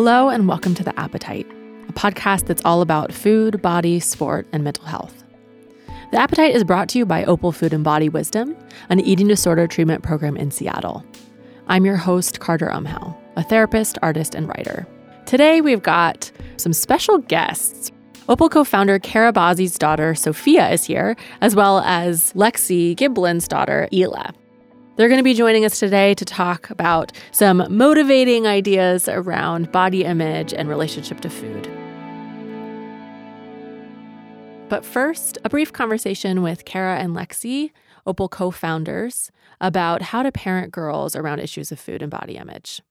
Hello, and welcome to The Appetite, a podcast that's all about food, body, sport, and mental health. The Appetite is brought to you by Opal Food and Body Wisdom, an eating disorder treatment program in Seattle. I'm your host, Carter Umhau, a therapist, artist, and writer. Today, we've got some special guests. Opal co founder Kara Bazzi's daughter, Sophia, is here, as well as Lexi Giblin's daughter, Ila. They're going to be joining us today to talk about some motivating ideas around body image and relationship to food. But first, a brief conversation with Kara and Lexi, Opal co founders, about how to parent girls around issues of food and body image.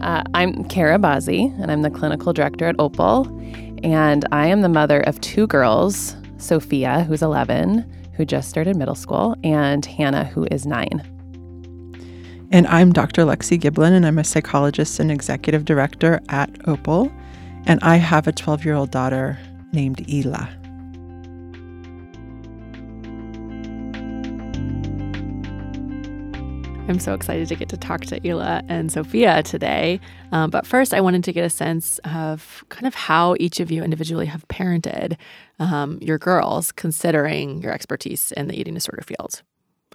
Uh, I'm Kara Bazzi, and I'm the clinical director at Opal. And I am the mother of two girls Sophia, who's 11, who just started middle school, and Hannah, who is nine. And I'm Dr. Lexi Giblin, and I'm a psychologist and executive director at Opal. And I have a 12 year old daughter named Ila. I'm so excited to get to talk to Ila and Sophia today. Um, but first, I wanted to get a sense of kind of how each of you individually have parented um, your girls, considering your expertise in the eating disorder field.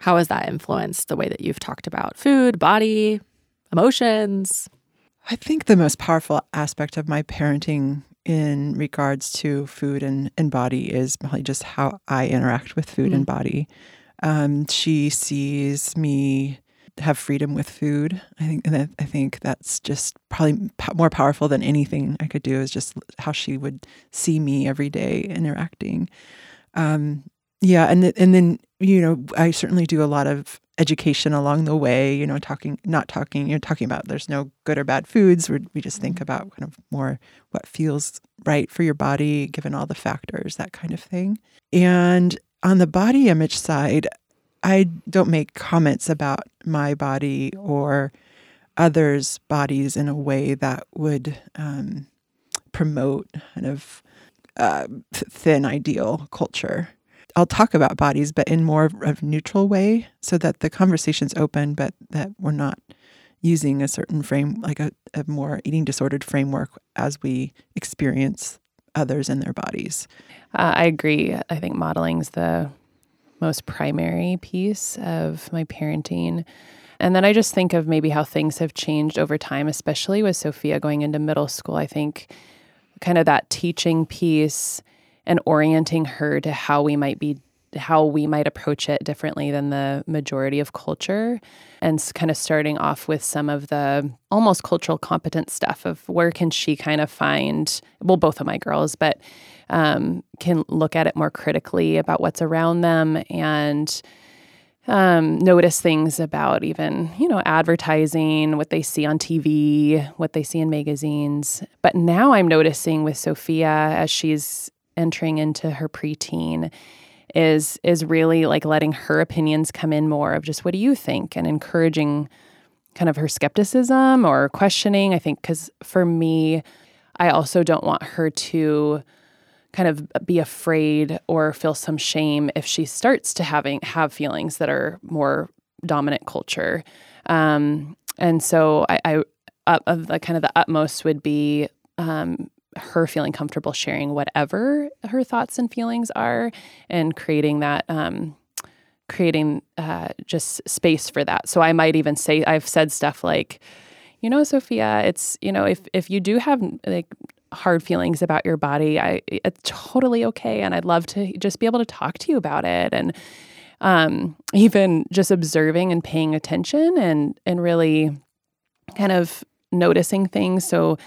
How has that influenced the way that you've talked about food, body, emotions? I think the most powerful aspect of my parenting in regards to food and, and body is probably just how I interact with food mm-hmm. and body. Um, she sees me have freedom with food. I think, and I think that's just probably more powerful than anything I could do. Is just how she would see me every day interacting. Um, yeah, and and then you know I certainly do a lot of education along the way. You know, talking not talking. You're talking about there's no good or bad foods. we we just think about kind of more what feels right for your body given all the factors, that kind of thing. And on the body image side, I don't make comments about my body or others' bodies in a way that would um, promote kind of uh, thin ideal culture. I'll talk about bodies, but in more of a neutral way, so that the conversation's open, but that we're not using a certain frame, like a, a more eating disordered framework, as we experience others in their bodies. Uh, I agree. I think modeling is the most primary piece of my parenting. And then I just think of maybe how things have changed over time, especially with Sophia going into middle school. I think kind of that teaching piece and orienting her to how we might be how we might approach it differently than the majority of culture and kind of starting off with some of the almost cultural competence stuff of where can she kind of find well both of my girls but um, can look at it more critically about what's around them and um, notice things about even, you know, advertising, what they see on TV, what they see in magazines. But now I'm noticing with Sophia as she's entering into her preteen is is really like letting her opinions come in more of just what do you think and encouraging kind of her skepticism or questioning. I think because for me, I also don't want her to kind of be afraid or feel some shame if she starts to having have feelings that are more dominant culture. Um, and so I, I uh, the kind of the utmost would be um, her feeling comfortable sharing whatever her thoughts and feelings are, and creating that. Um, creating uh, just space for that. So I might even say I've said stuff like, you know, Sophia, it's you know, if if you do have like hard feelings about your body, I it's totally okay, and I'd love to just be able to talk to you about it, and um, even just observing and paying attention, and and really kind of noticing things. So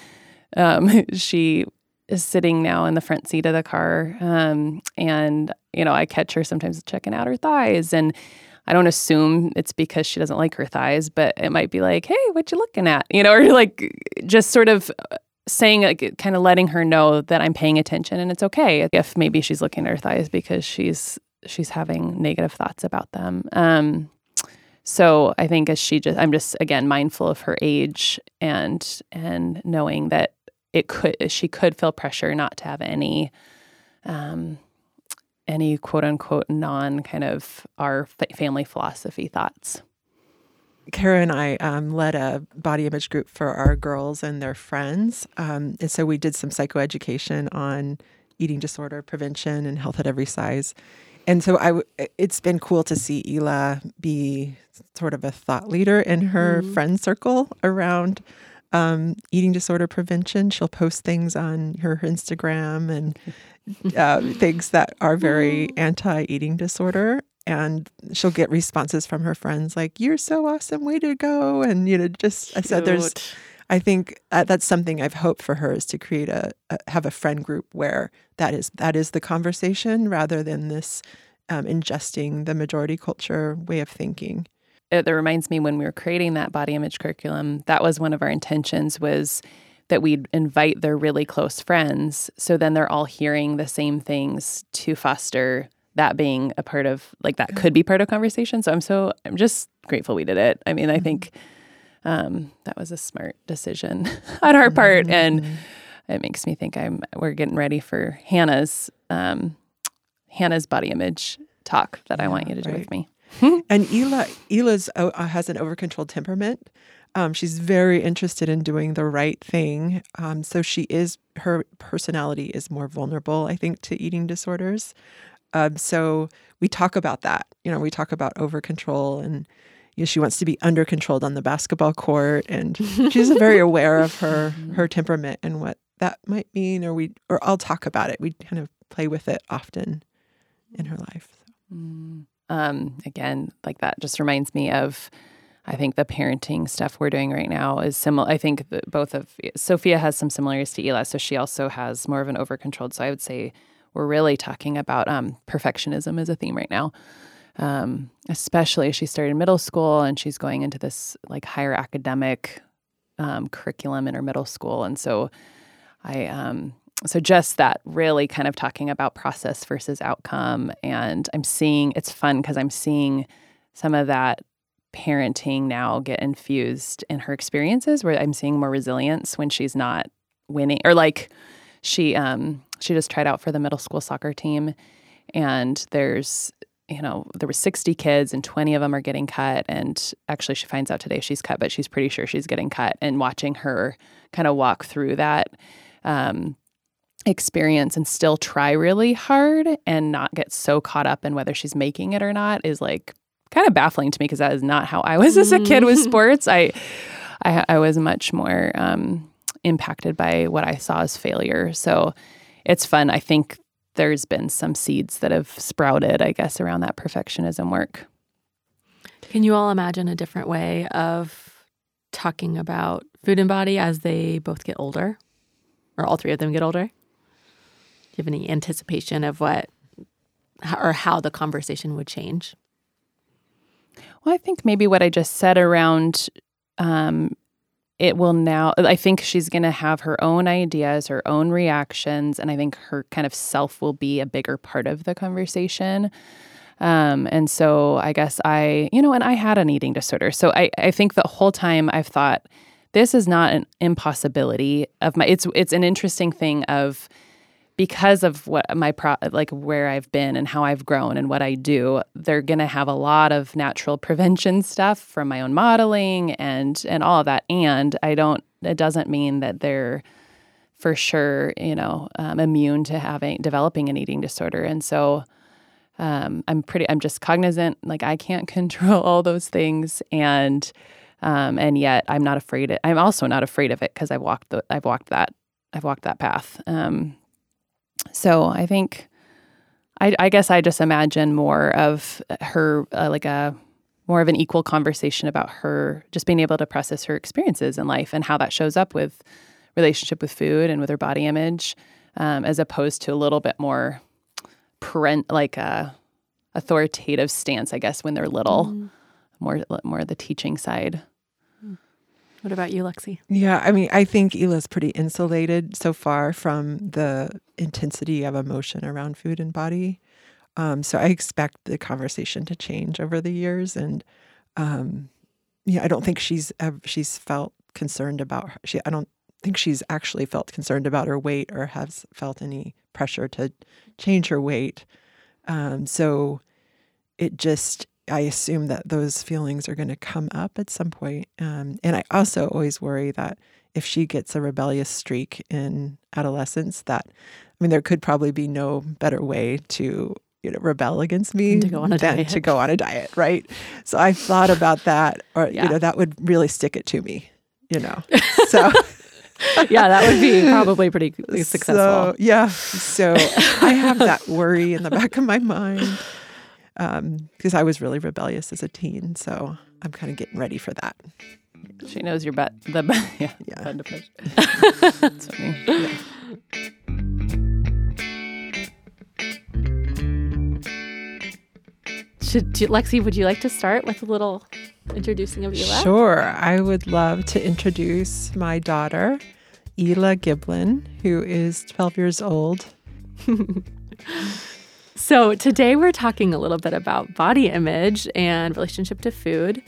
um, she is sitting now in the front seat of the car, um, and you know I catch her sometimes checking out her thighs, and I don't assume it's because she doesn't like her thighs, but it might be like, hey, what you looking at? You know, or like just sort of saying like kind of letting her know that I'm paying attention and it's okay if maybe she's looking at her thighs because she's she's having negative thoughts about them. Um, so I think as she just I'm just again mindful of her age and and knowing that it could she could feel pressure not to have any um any quote unquote non kind of our family philosophy thoughts. Kara and I um, led a body image group for our girls and their friends. Um, and so we did some psychoeducation on eating disorder prevention and health at every size. And so I, w- it's been cool to see Ila be sort of a thought leader in her mm-hmm. friend circle around um, eating disorder prevention. She'll post things on her Instagram and uh, things that are very anti eating disorder. And she'll get responses from her friends like, You're so awesome, way to go. And, you know, just, Cute. I said, there's, I think uh, that's something I've hoped for her is to create a, a, have a friend group where that is that is the conversation rather than this um, ingesting the majority culture way of thinking it, that reminds me when we were creating that body image curriculum, that was one of our intentions was that we'd invite their really close friends. So then they're all hearing the same things to foster that being a part of like that could be part of conversation. So I'm so I'm just grateful we did it. I mean, I mm-hmm. think um, that was a smart decision on our part, and mm-hmm. it makes me think I'm we're getting ready for Hannah's um, Hannah's body image talk that yeah, I want you to do with me. and Ila Ila's uh, uh, has an overcontrolled temperament. Um, she's very interested in doing the right thing. Um, so she is her personality is more vulnerable, I think, to eating disorders. Um, so we talk about that. You know, we talk about over control and you know, she wants to be under controlled on the basketball court, and she's very aware of her her temperament and what that might mean. Or we or I'll talk about it. We kind of play with it often in her life. So. Mm. Um, again, like that just reminds me of, I think the parenting stuff we're doing right now is similar. I think both of Sophia has some similarities to Ila, so she also has more of an over controlled. So I would say we're really talking about um, perfectionism as a theme right now. Um, especially as she started middle school and she's going into this like higher academic um, curriculum in her middle school, and so I um, so just that really kind of talking about process versus outcome and i'm seeing it's fun because i'm seeing some of that parenting now get infused in her experiences where i'm seeing more resilience when she's not winning or like she um she just tried out for the middle school soccer team and there's you know there were 60 kids and 20 of them are getting cut. And actually she finds out today she's cut but she's pretty sure she's getting cut. And watching her kind of walk through that um, experience and still try really hard and not get so caught up in whether she's making it or not is like kind of baffling to me because that is not how I was as a kid with sports. I, I, I was much more um, impacted by what I saw as failure. So it's fun. I think there's been some seeds that have sprouted, I guess, around that perfectionism work. Can you all imagine a different way of talking about food and body as they both get older, or all three of them get older? Do you have any anticipation of what or how the conversation would change? Well, I think maybe what I just said around um, it will now, I think she's going to have her own ideas, her own reactions, and I think her kind of self will be a bigger part of the conversation. Um, and so I guess I, you know, and I had an eating disorder. So I, I think the whole time I've thought, this is not an impossibility of my, it's, it's an interesting thing of, because of what my pro like where I've been and how I've grown and what I do, they're to have a lot of natural prevention stuff from my own modeling and and all of that. And I don't. It doesn't mean that they're for sure, you know, um, immune to having developing an eating disorder. And so, um, I'm pretty. I'm just cognizant. Like I can't control all those things, and um, and yet I'm not afraid. Of, I'm also not afraid of it because I've walked the. I've walked that. I've walked that path. Um, so I think, I, I guess I just imagine more of her uh, like a more of an equal conversation about her just being able to process her experiences in life and how that shows up with relationship with food and with her body image, um, as opposed to a little bit more parent like a authoritative stance, I guess, when they're little, mm. more more the teaching side. What about you, Lexi? Yeah, I mean, I think Ila's pretty insulated so far from the intensity of emotion around food and body. Um, so I expect the conversation to change over the years, and um, yeah, I don't think she's she's felt concerned about her. She I don't think she's actually felt concerned about her weight or has felt any pressure to change her weight. Um, so it just, I assume that those feelings are going to come up at some point. Um, and I also always worry that if she gets a rebellious streak in adolescence, that, I mean, there could probably be no better way to you know rebel against me to go on a than diet. to go on a diet right so i've thought about that or Yeah. you know that would really stick it to me you know so yeah, that would be probably pretty successful. so, yeah so i have that worry in the back of my mind Um, because i was really rebellious as a teen so i'm kind of getting ready for that She knows your butt. The yeah, Yeah. button to push. That's funny. Should do, Lexi, would you like to start with a little introducing of Ila? Sure. I would love to introduce my daughter, Ila Giblin, who is 12 years old. So today we're talking a little bit about body image and relationship to food.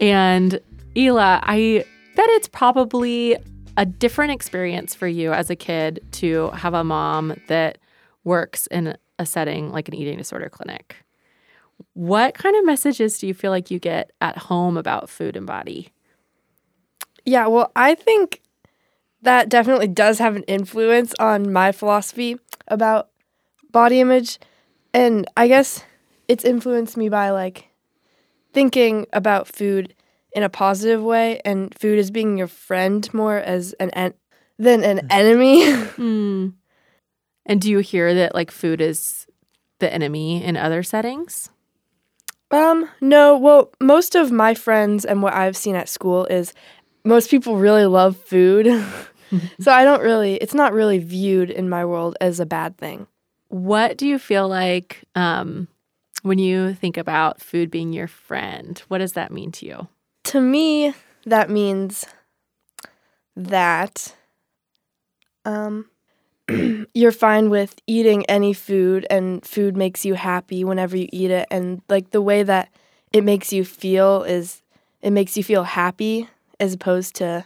And Ila, I bet it's probably a different experience for you as a kid to have a mom that works in a setting like an eating disorder clinic. What kind of messages do you feel like you get at home about food and body? Yeah, well, I think that definitely does have an influence on my philosophy about body image. And I guess it's influenced me by like thinking about food in a positive way and food as being your friend more as an en- than an enemy. Hmm. And do you hear that like food is the enemy in other settings? Um, no, well, most of my friends and what I've seen at school is most people really love food. so I don't really it's not really viewed in my world as a bad thing. What do you feel like um, when you think about food being your friend? What does that mean to you? To me, that means that um you're fine with eating any food and food makes you happy whenever you eat it and like the way that it makes you feel is it makes you feel happy as opposed to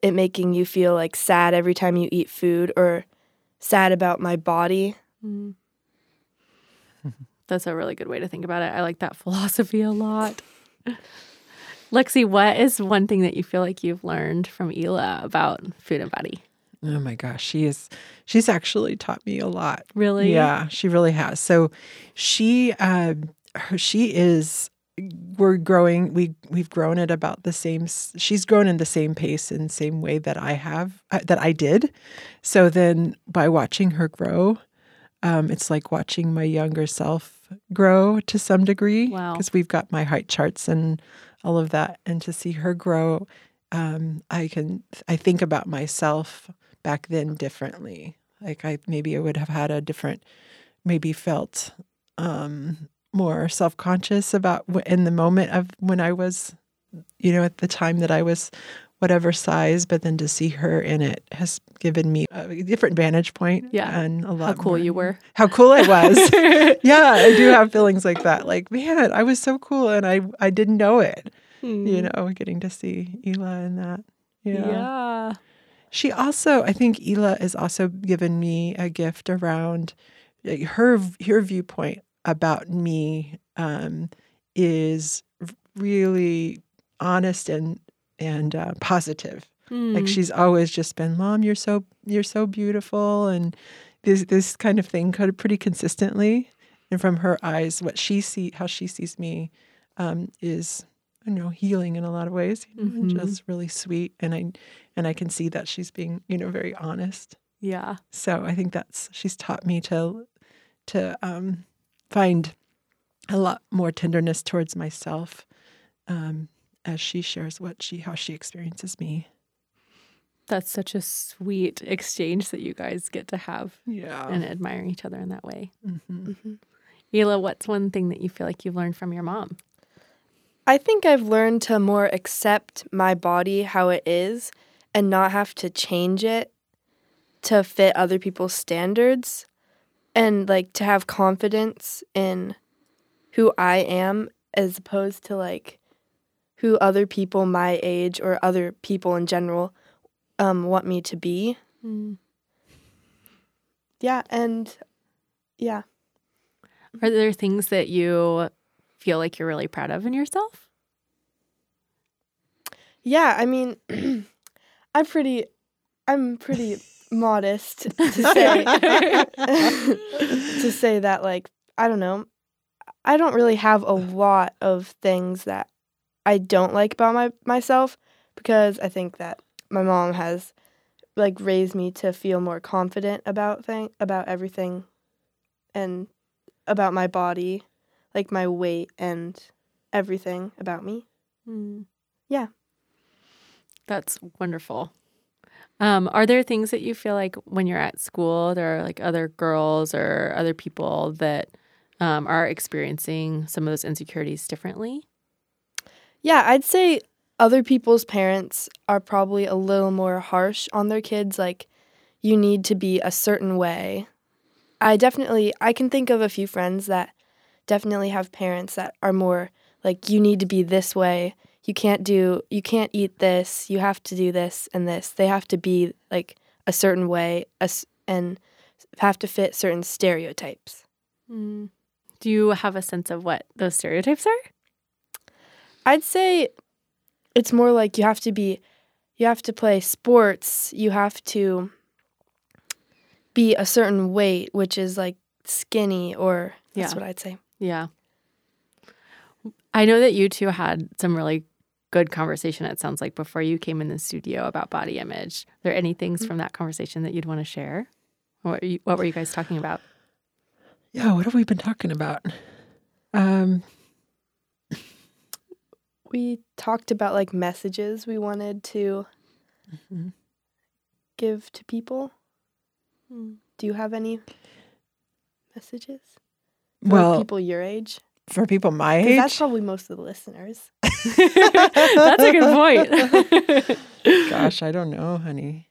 it making you feel like sad every time you eat food or sad about my body. That's a really good way to think about it. I like that philosophy a lot. Lexi, what is one thing that you feel like you've learned from Ila about food and body? Oh my gosh, she is she's actually taught me a lot. Really? Yeah, she really has. So she uh, her, she is we're growing we we've grown at about the same she's grown in the same pace and same way that I have uh, that I did. So then by watching her grow, um, it's like watching my younger self grow to some degree Wow. because we've got my height charts and all of that and to see her grow um, I can I think about myself back then differently. Like I maybe I would have had a different, maybe felt um, more self conscious about w- in the moment of when I was, you know, at the time that I was whatever size. But then to see her in it has given me a different vantage point. Yeah. and a lot. How cool more- you were. How cool I was. yeah, I do have feelings like that. Like man, I was so cool, and I I didn't know it. You know, getting to see Ila in that. yeah. She also, I think Ila has also given me a gift around her her viewpoint about me um, is really honest and and uh, positive. Like Mm. she's always just been, "Mom, you're so you're so beautiful," and this this kind of thing, kind of pretty consistently. And from her eyes, what she see, how she sees me, um, is you know healing in a lot of ways. You know, and Mhm. Just really sweet, and I and I can see that she's being you know very honest. yeah. So I think that's she's taught me to to um, find a lot more tenderness towards myself um, as she shares what she how she experiences me. That's such a sweet exchange that you guys get to have Yeah. and admire each other in that way. hmm Ila, what's one thing that you feel like you've learned from your mom? I think I've learned to more accept my body how it is and not have to change it to fit other people's standards and like to have confidence in who I am as opposed to like who other people my age or other people in general um, want me to be. Mm. Yeah, and yeah. Are there things that you feel like you're really proud of in yourself? Yeah, I mean, I'm pretty, I'm pretty modest to say to say that like I don't know, I don't really have a lot of things that I don't like about my myself because I think that my mom has like raised me to feel more confident about thing about everything and about my body, like my weight and everything about me. Mm. Yeah. That's wonderful. Um, are there things that you feel like when you're at school, there are like other girls or other people that um, are experiencing some of those insecurities differently? Yeah, I'd say other people's parents are probably a little more harsh on their kids like you need to be a certain way. I definitely I can think of a few friends that definitely have parents that are more like you need to be this way. You can't do you can't eat this. You have to do this and this. They have to be like a certain way and have to fit certain stereotypes. Mm. Do you have a sense of what those stereotypes are? I'd say it's more like you have to be you have to play sports, you have to be a certain weight, which is like skinny or that's Yeah. what I'd say. Yeah. I know that you two had some really good conversation, it sounds like, before you came in the studio about body image. Are there any things from that conversation that you'd want to share? What, were you, what were you guys talking about? Yeah, what have we been talking about? Um, We talked about like messages we wanted to Mhm. give to people. Hmm. Do you have any messages for well, people your age? for people my age, that's probably most of the listeners. That's a good point. gosh, I don't know, honey.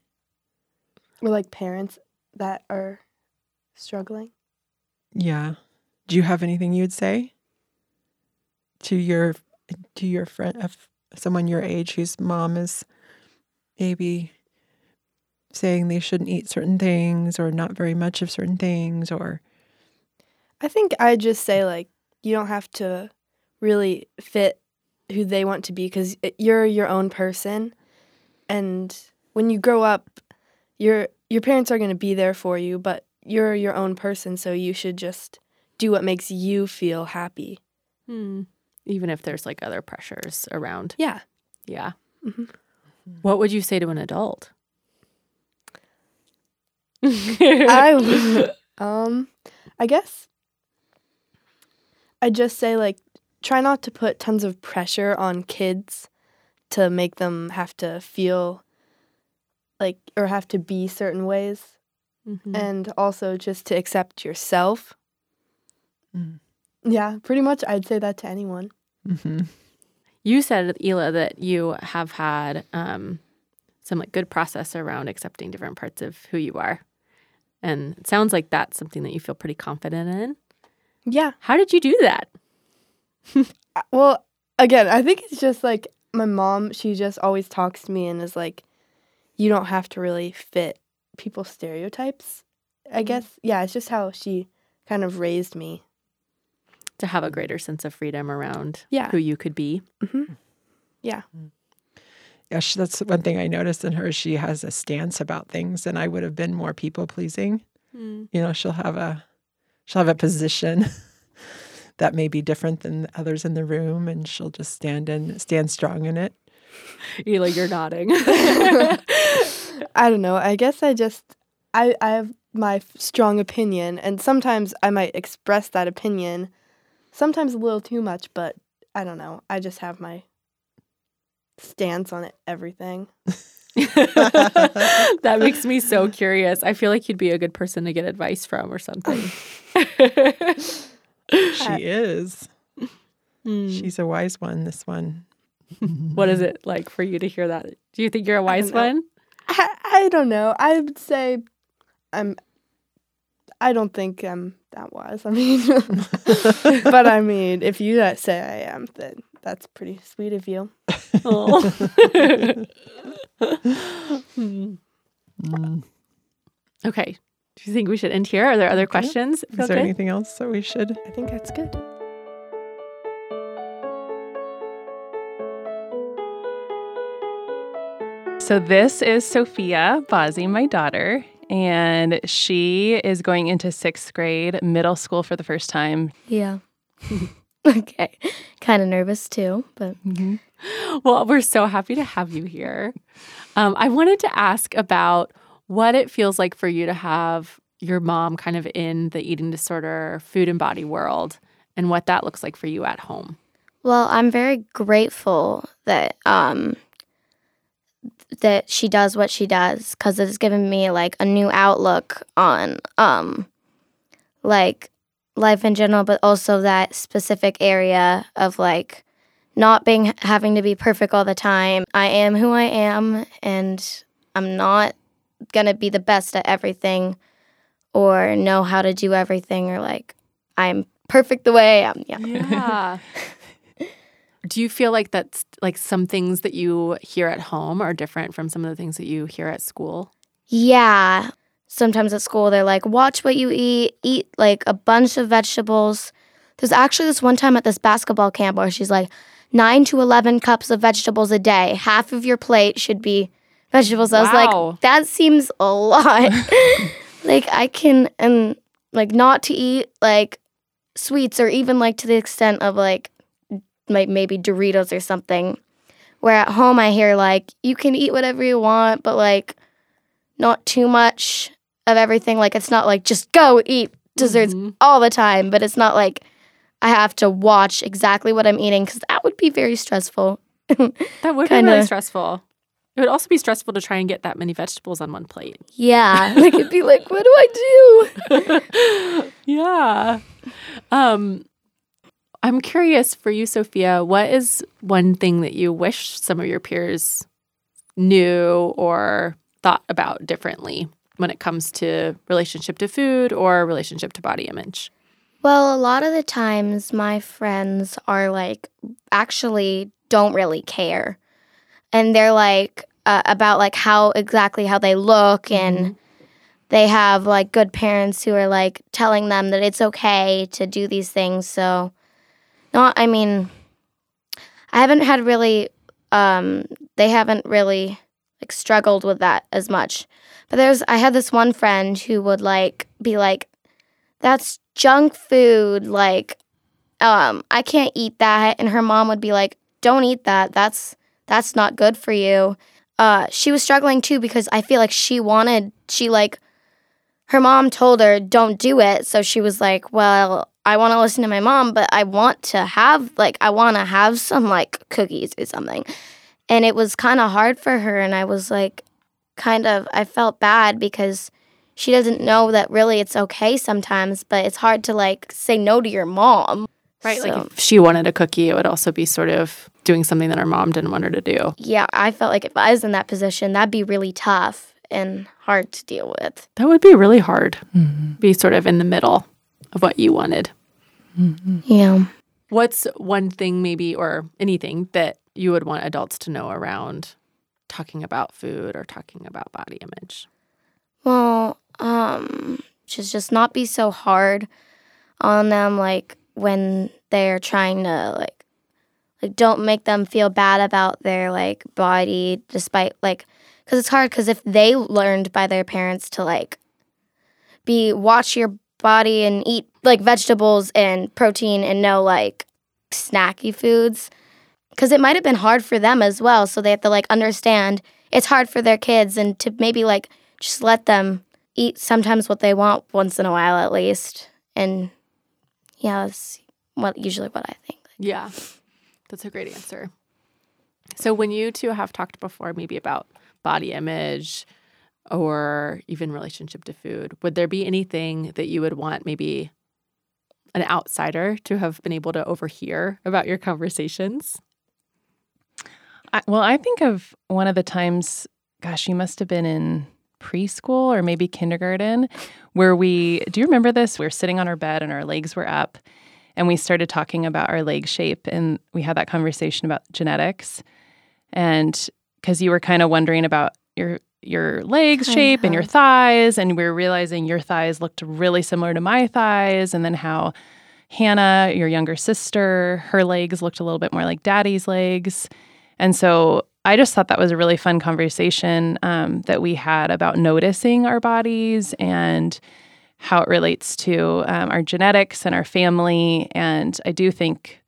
Or like parents that are struggling. Yeah. Do you have anything you'd say to your to your friend of someone your age whose mom is maybe saying they shouldn't eat certain things or not very much of certain things or I think I just say like you don't have to really fit who they want to be because you're your own person, and when you grow up, your your parents are going to be there for you, but you're your own person, so you should just do what makes you feel happy. Hmm. Even if there's like other pressures around. Yeah, Yeah. Mhm. What would you say to an adult? I um I guess I just say like try not to put tons of pressure on kids to make them have to feel like or have to be certain ways Mhm. and also just to accept yourself. Mm. Yeah, pretty much I'd say that to anyone. Hmm You said, Ila, that you have had um, some like good process around accepting different parts of who you are, and it sounds like that's something that you feel pretty confident in. Yeah. How did you do that? Uh, Well, again, I think it's just like my mom, she just always talks to me and is like, you don't have to really fit people's stereotypes. I guess. Yeah, it's just how she kind of raised me. To have a greater sense of freedom around Yeah. who you could be. hmm Yeah. Yeah, she, that's one thing I noticed in her. She has a stance about things, and I would have been more people pleasing. You know, she'll have a she'll have a position that may be different than the others in the room, and she'll just stand in stand strong in it. Ila, you're nodding. I don't know. I guess I just I I have my strong opinion and sometimes I might express that opinion sometimes a little too much, but I don't know. I just have my stance on it everything. that makes me so curious. I feel like you'd be a good person to get advice from or something. She is. Hmm. She's a wise one. This one. What is it like for you to hear that? Do you think you're a wise know. one? I, I don't know. I would say I'm I don't think I'm that wise. I mean but I mean if you uh, say I am then that's pretty sweet of you. Oh. Hmm. Mm. Okay. Do you think we should end here? Are there other questions? Is there anything else that we should? I think that's good. So this is Sophia Bazzi, my daughter, and she is going into sixth grade, middle school for the first time. Yeah. okay. Kind of nervous too, but Well, we're so happy to have you here. Um, I wanted to ask about what it feels like for you to have your mom kind of in the eating disorder, food and body world, and what that looks like for you at home. well, I'm very grateful that um that she does what she does cuz it's given me like a new outlook on um like life in general but also that specific area of like not being having to be perfect all the time. I am who I am and I'm not to be the best at everything or know how to do everything or like I'm perfect the way I am. Yeah. Yeah. Do you feel like that's like some things that you hear at home are different from some of the things that you hear at school? Yeah. Sometimes at school, they're like, watch what you eat, eat like a bunch of vegetables. There's actually this one time at this basketball camp where she's like, nine to 11 cups of vegetables a day. Half of your plate should be vegetables. I was like, that seems a lot. like, I can, and like, not to eat like sweets or even like to the extent of like, like maybe Doritos or something. Where at home, I hear like, you can eat whatever you want, but like, not too much of everything. Like it's not like just go eat desserts Mhm. all the time, but it's not like I have to watch exactly what I'm eating because that would be very stressful. That would be really stressful. It would also be stressful to try and get that many vegetables on one plate. Yeah, like it'd be like, what do I do? yeah. Um I'm curious for you Sophia, what is one thing that you wish some of your peers knew or thought about differently when it comes to relationship to food or relationship to body image? Well, a lot of the times my friends are like actually don't really care. And they're like uh, about like how exactly how they look and they have like good parents who are like telling them that it's okay to do these things. So not I mean I haven't had really um they haven't really like struggled with that as much. But there's I had this one friend who would like be like that's junk food like um i can't eat that. And her mom would be like don't eat that. That's that's not good for you. Uh she was struggling too because i feel like she wanted she like her mom told her don't do it. So she was like well i want to listen to my mom but i want to have like i want to have some like cookies or something and it was kind of hard for her and i was like kind of i felt bad because she doesn't know that really it's okay sometimes, but it's hard to like say no to your mom. Right. So- Like if she wanted a cookie, it would also be sort of doing something that her mom didn't want her to do. Yeah, I felt like if I was in that position, that'd be really tough and hard to deal with. That would be really hard. Mm-hmm. Be sort of in the middle of what you wanted. Yeah. What's one thing, maybe, or anything that you would want adults to know around talking about food or talking about body image? Well, um, just just not be so hard on them like when they're trying to like like don't make them feel bad about their like body despite like cuz it's hard cuz if they learned by their parents to like be watch your body and eat like vegetables and protein and no like snacky foods. Cuz it might have been hard for them as well so they have to like understand it's hard for their kids and to maybe like just let them eat sometimes what they want once in a while at least. And yeah that's what usually what i think. Yeah, that's a great answer. So, when you two have talked before, maybe about body image or even relationship to food, would there be anything that you would want maybe an outsider to have been able to overhear about your conversations? I, well, I think of one of the times, gosh, you must have been in preschool or maybe kindergarten, where we, do you remember this? We were sitting on our bed and our legs were up, and we started talking about our leg shape, and we had that conversation about genetics. And because you were kind of wondering about your your legs Kind shape and your thighs and we were realizing your thighs looked really similar to my thighs and then how Hannah, your younger sister, her legs looked a little bit more like daddy's legs. And so I just thought that was a really fun conversation um, that we had about noticing our bodies and how it relates to um, our genetics and our family. And I do think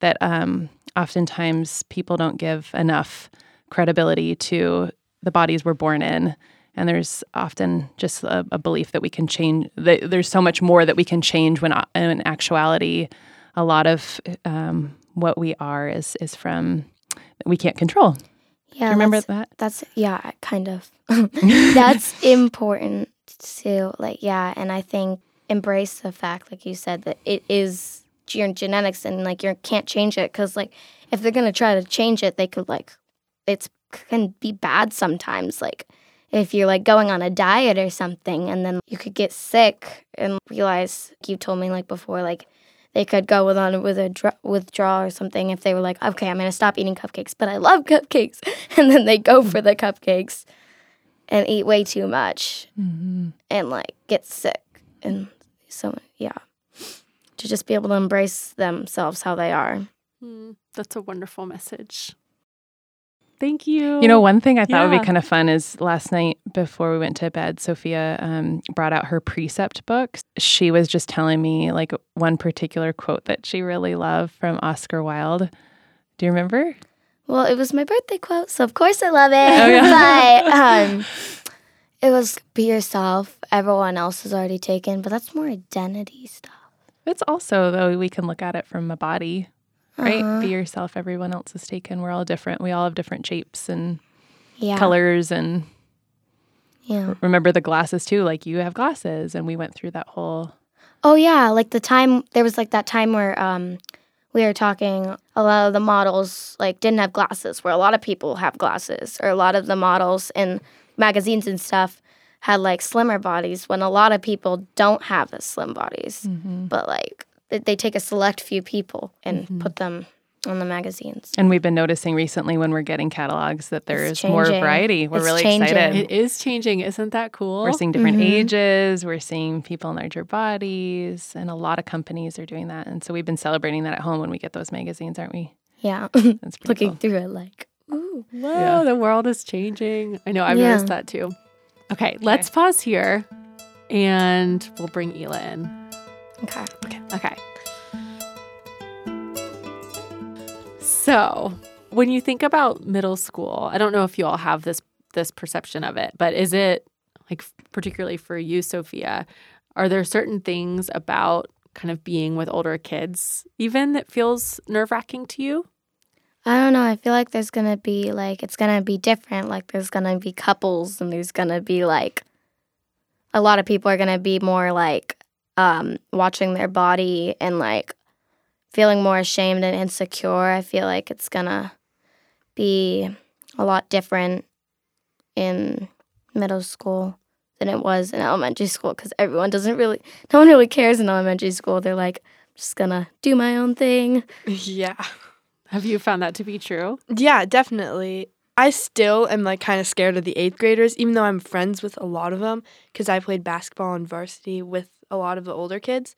that um, oftentimes people don't give enough credibility to the bodies we're born in. And there's often just a, a belief that we can change. That there's so much more that we can change when, uh, in actuality, a lot of um, what we are is is from we can't control. Do Yeah, you remember that's, that? that's yeah, kind of. that's important too. Like yeah, and I think embrace the fact, like you said, that it is your genetics and like you can't change it because like if they're gonna try to change it, they could like it's can be bad sometimes. Like if you're like going on a diet or something, and then you could get sick and realize you told me like before, like they could go with on with a dr- withdrawal or something if they were like, okay, I'm gonna stop eating cupcakes, but I love cupcakes, and then they go for the cupcakes and eat way too much and like get sick and so yeah, to just be able to embrace themselves how they are. Hmm, that's a wonderful message. Thank you. You know, one thing I thought would be kind of fun is last night before we went to bed, Sophia um, brought out her precept books. She was just telling me like one particular quote that she really loved from Oscar Wilde. Do you remember? Well, it was my birthday quote, so of course I love it. Oh, yeah. but um, it was "Be yourself." Everyone else is already taken, but that's more identity stuff. It's also though we can look at it from a body, right? Uh-huh. Be yourself. Everyone else is taken. We're all different. We all have different shapes and Yeah, colors. And Yeah. remember the glasses too. Like you have glasses, and we went through that whole. Oh yeah, like the time there was like that time where um we were talking a lot of the models like didn't have glasses where a lot of people have glasses or a lot of the models in magazines and stuff had like slimmer bodies when a lot of people don't have as slim bodies but like they, they take a select few people and put them on the magazines And we've been noticing recently when we're getting catalogs that there It's is more variety. We're It's really changing. excited. it is changing. Isn't that cool? We're seeing different Mhm. ages. We're seeing people in larger bodies, and a lot of companies are doing that. And so we've been celebrating that at home when we get those magazines, aren't we? yeah That's pretty looking cool. through it like ooh Whoa, Yeah. the world is changing. I know, I've Yeah. noticed that too. Okay, let's pause here and we'll bring Ila in. Okay Okay. So, when you think about middle school, I don't know if you all have this this perception of it, but is it like particularly for you, Sophia? Are there certain things about kind of being with older kids even that feels nerve wracking to you? I don't know. I feel like there's gonna be like it's gonna be different. Like there's gonna be couples and there's gonna be like a lot of people are gonna be more like um watching their body and like feeling more ashamed and insecure. I feel like it's gonna be a lot different in middle school than it was in elementary school because everyone doesn't really no one really cares in elementary school. They're like I'm just gonna do my own thing. Yeah. Have you found that to be true? Yeah, definitely. I still am like kind of scared of the eighth graders, even though I'm friends with a lot of them because I played basketball on varsity with a lot of the older kids.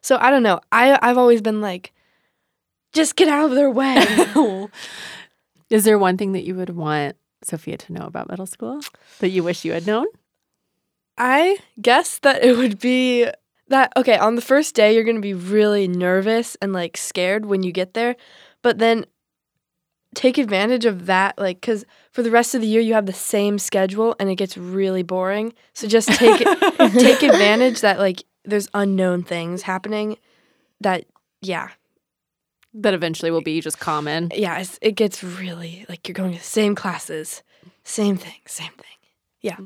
So I don't know. I I've always been like, just get out of their way. Is there one thing that you would want Sophia to know about middle school that you wish you had known? I guess that it would be that okay, on the first day you're going to be really nervous and like scared when you get there, but then take advantage of that like cuz for the rest of the year you have the same schedule and it gets really boring. So just take take advantage that like there's unknown things happening that yeah. That eventually will be just common. Yeah, it's, it gets really like you're going to the same classes, same thing, same thing. Yeah.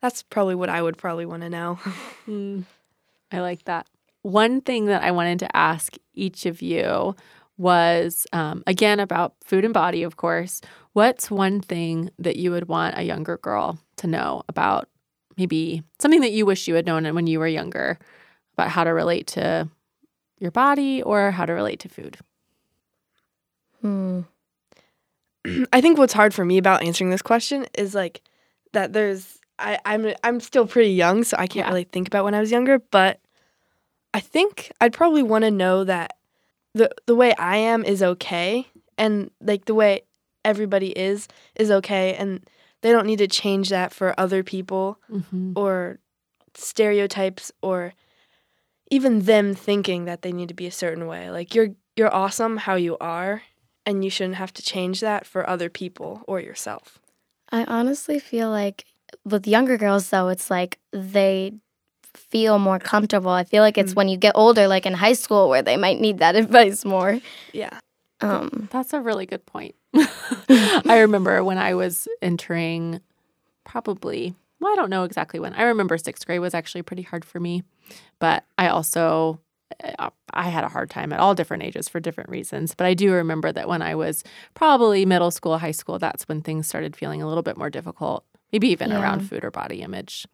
That's probably what I would probably want to know. Mm, I like that. One thing that I wanted to ask each of you was um, again about food and body, of course. What's one thing that you would want a younger girl to know about maybe something that you wish you had known when you were younger about how to relate to your body or how to relate to food? Hmm. I think what's hard for me about answering this question is like that there's I, I'm I'm still pretty young, so I can't Yeah. really think about when I was younger, but I think I'd probably want to know that the the way I am is okay and like the way everybody is is okay and they don't need to change that for other people Mm-hmm. or stereotypes or even them thinking that they need to be a certain way. Like you're you're awesome how you are and you shouldn't have to change that for other people or yourself. I honestly feel like with younger girls, though, it's like they feel more comfortable. I feel like it's Mm. when you get older, like in high school, where they might need that advice more. Yeah. Um, That's a really good point. I remember when I was entering probably, well, I don't know exactly when. I remember sixth grade was actually pretty hard for me, but I also. uh, I had a hard time at all different ages for different reasons, but I do remember that when I was probably middle school, high school, that's when things started feeling a little bit more difficult, maybe even Yeah. around food or body image.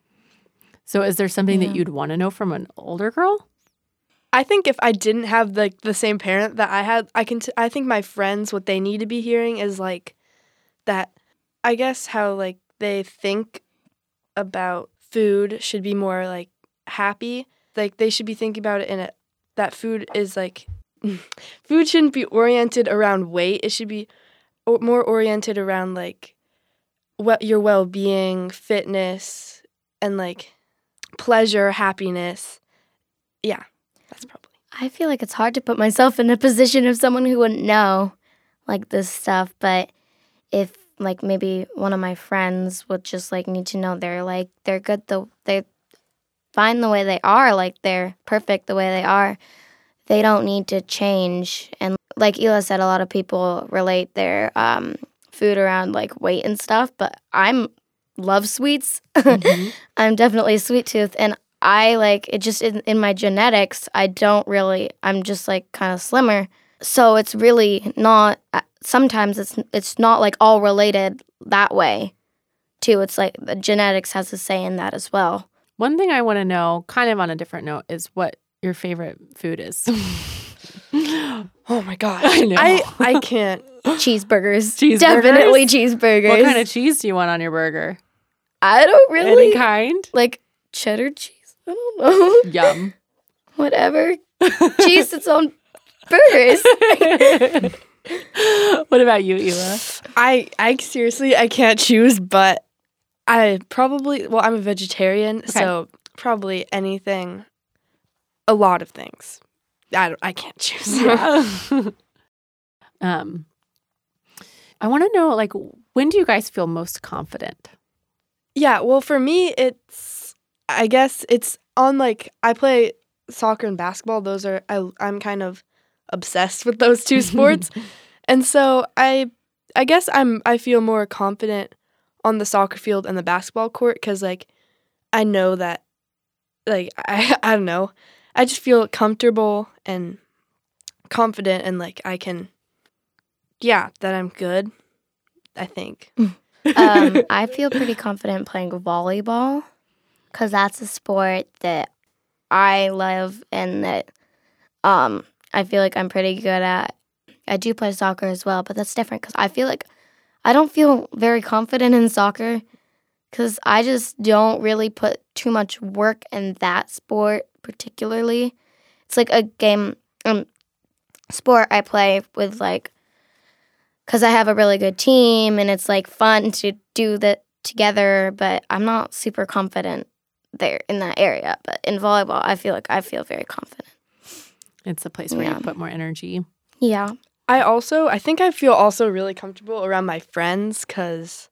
So, is there something Yeah. that you'd want to know from an older girl? I think if I didn't have like the same parent that I had, I can. T- I think my friends, what they need to be hearing is like that. I guess how like they think about food should be more like happy. Like they should be thinking about it in a that food is like food shouldn't be oriented around weight. It should be o- more oriented around like what your well being, fitness, and like pleasure, happiness. Yeah, that's probably. I feel like it's hard to put myself in a position of someone who wouldn't know like this stuff, but if like maybe one of my friends would just like need to know they're like they're good the they find the way they are, like they're perfect the way they are. They don't need to change. And like Ila said, a lot of people relate their um, food around like weight and stuff, but I'm love sweets. I'm definitely a sweet tooth and I like it just in, in my genetics, I don't really I'm just like kind of slimmer. So it's really not uh, sometimes it's it's not like all related that way too. It's like the genetics has a say in that as well. One thing I want to know, kind of on a different note, is what your favorite food is. Oh my gosh. I know. I, I can't. Cheeseburgers. Cheeseburgers? Definitely cheeseburgers. what kind of cheese do you want on your burger? I don't really Any kind? like cheddar cheese. I don't know. Yum. Whatever. cheese its own burgers. what about you, Ila? I I seriously I can't choose, but I probably well I'm a vegetarian, so probably anything, a lot of things. I don't, I can't choose. um, I want to know, like, when do you guys feel most confident? Yeah, well for me it's I guess it's on like I play soccer and basketball. Those are I I'm kind of obsessed with those two sports. And so I I guess I'm I feel more confident on the soccer field and the basketball court cuz like I know that like I I don't know. I just feel comfortable and confident and like I can yeah, that I'm good. I think. Mm. Um, I feel pretty confident playing volleyball because that's a sport that I love and that um, I feel like I'm pretty good at. I do play soccer as well, but that's different because I feel like I don't feel very confident in soccer because I just don't really put too much work in that sport particularly. It's like a game um, sport I play with like because I have a really good team and it's like fun to do that together, but I'm not super confident there in that area. But in volleyball, I feel like I feel very confident. It's a place where Yeah. you put more energy. Yeah. I also I think I feel also really comfortable around my friends cuz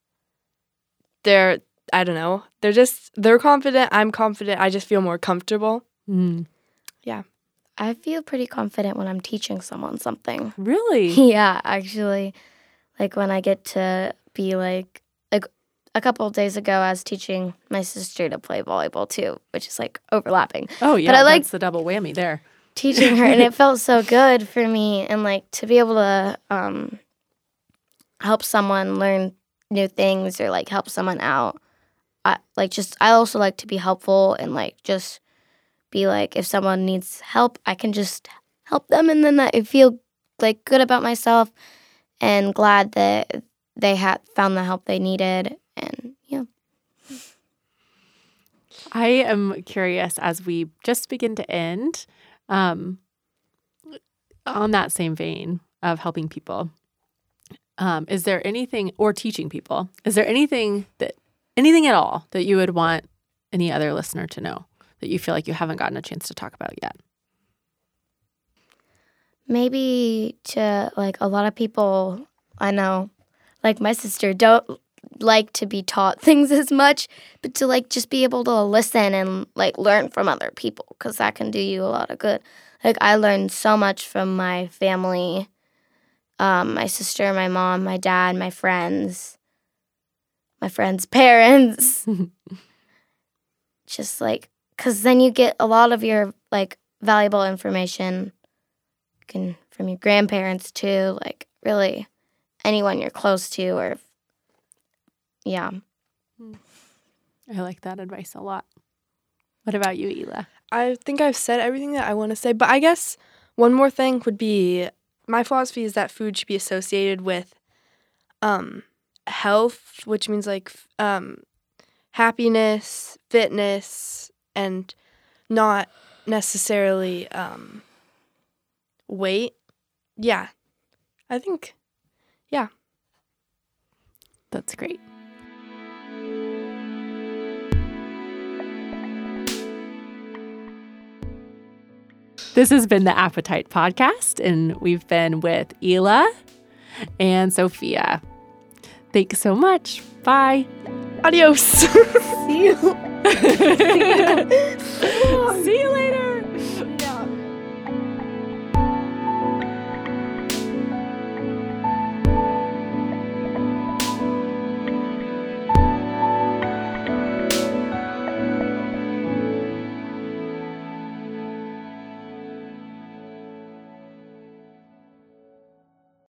they're I don't know. They're just they're confident, I'm confident. I just feel more comfortable. Mm. I feel pretty confident when I'm teaching someone something. Really? yeah, actually. Like when I get to be like like a couple of days ago I was teaching my sister to play volleyball too, which is like overlapping. Oh, yeah. But I like- that's the double whammy there. teaching her and it felt so good for me and like to be able to um help someone learn new things or like help someone out I like just I also like to be helpful and like just be like if someone needs help I can just help them and then I feel like good about myself and glad that they had found the help they needed and yeah I am curious as we just begin to end um, on that same vein of helping people. Um, is there anything or teaching people? Is there anything that anything at all that you would want any other listener to know that you feel like you haven't gotten a chance to talk about yet? Maybe to like a lot of people I know, like my sister, don't like to be taught things as much, but to like just be able to listen and like learn from other people because that can do you a lot of good. Like I learned so much from my family, um, my sister, my mom, my dad, my friends, my friends' parents. just like, because then you get a lot of your like valuable information can from your grandparents too. Like really anyone you're close to or yeah. I like that advice a lot. What about you, Ila? I think I've said everything that I want to say, but I guess one more thing would be my philosophy is that food should be associated with um, health, which means like um, happiness, fitness, and not necessarily um, weight. Yeah, I think, yeah. That's great. This has been the Appetite Podcast, and we've been with Ila and Sophia. Thanks so much. Bye. Adios. See you. See you later.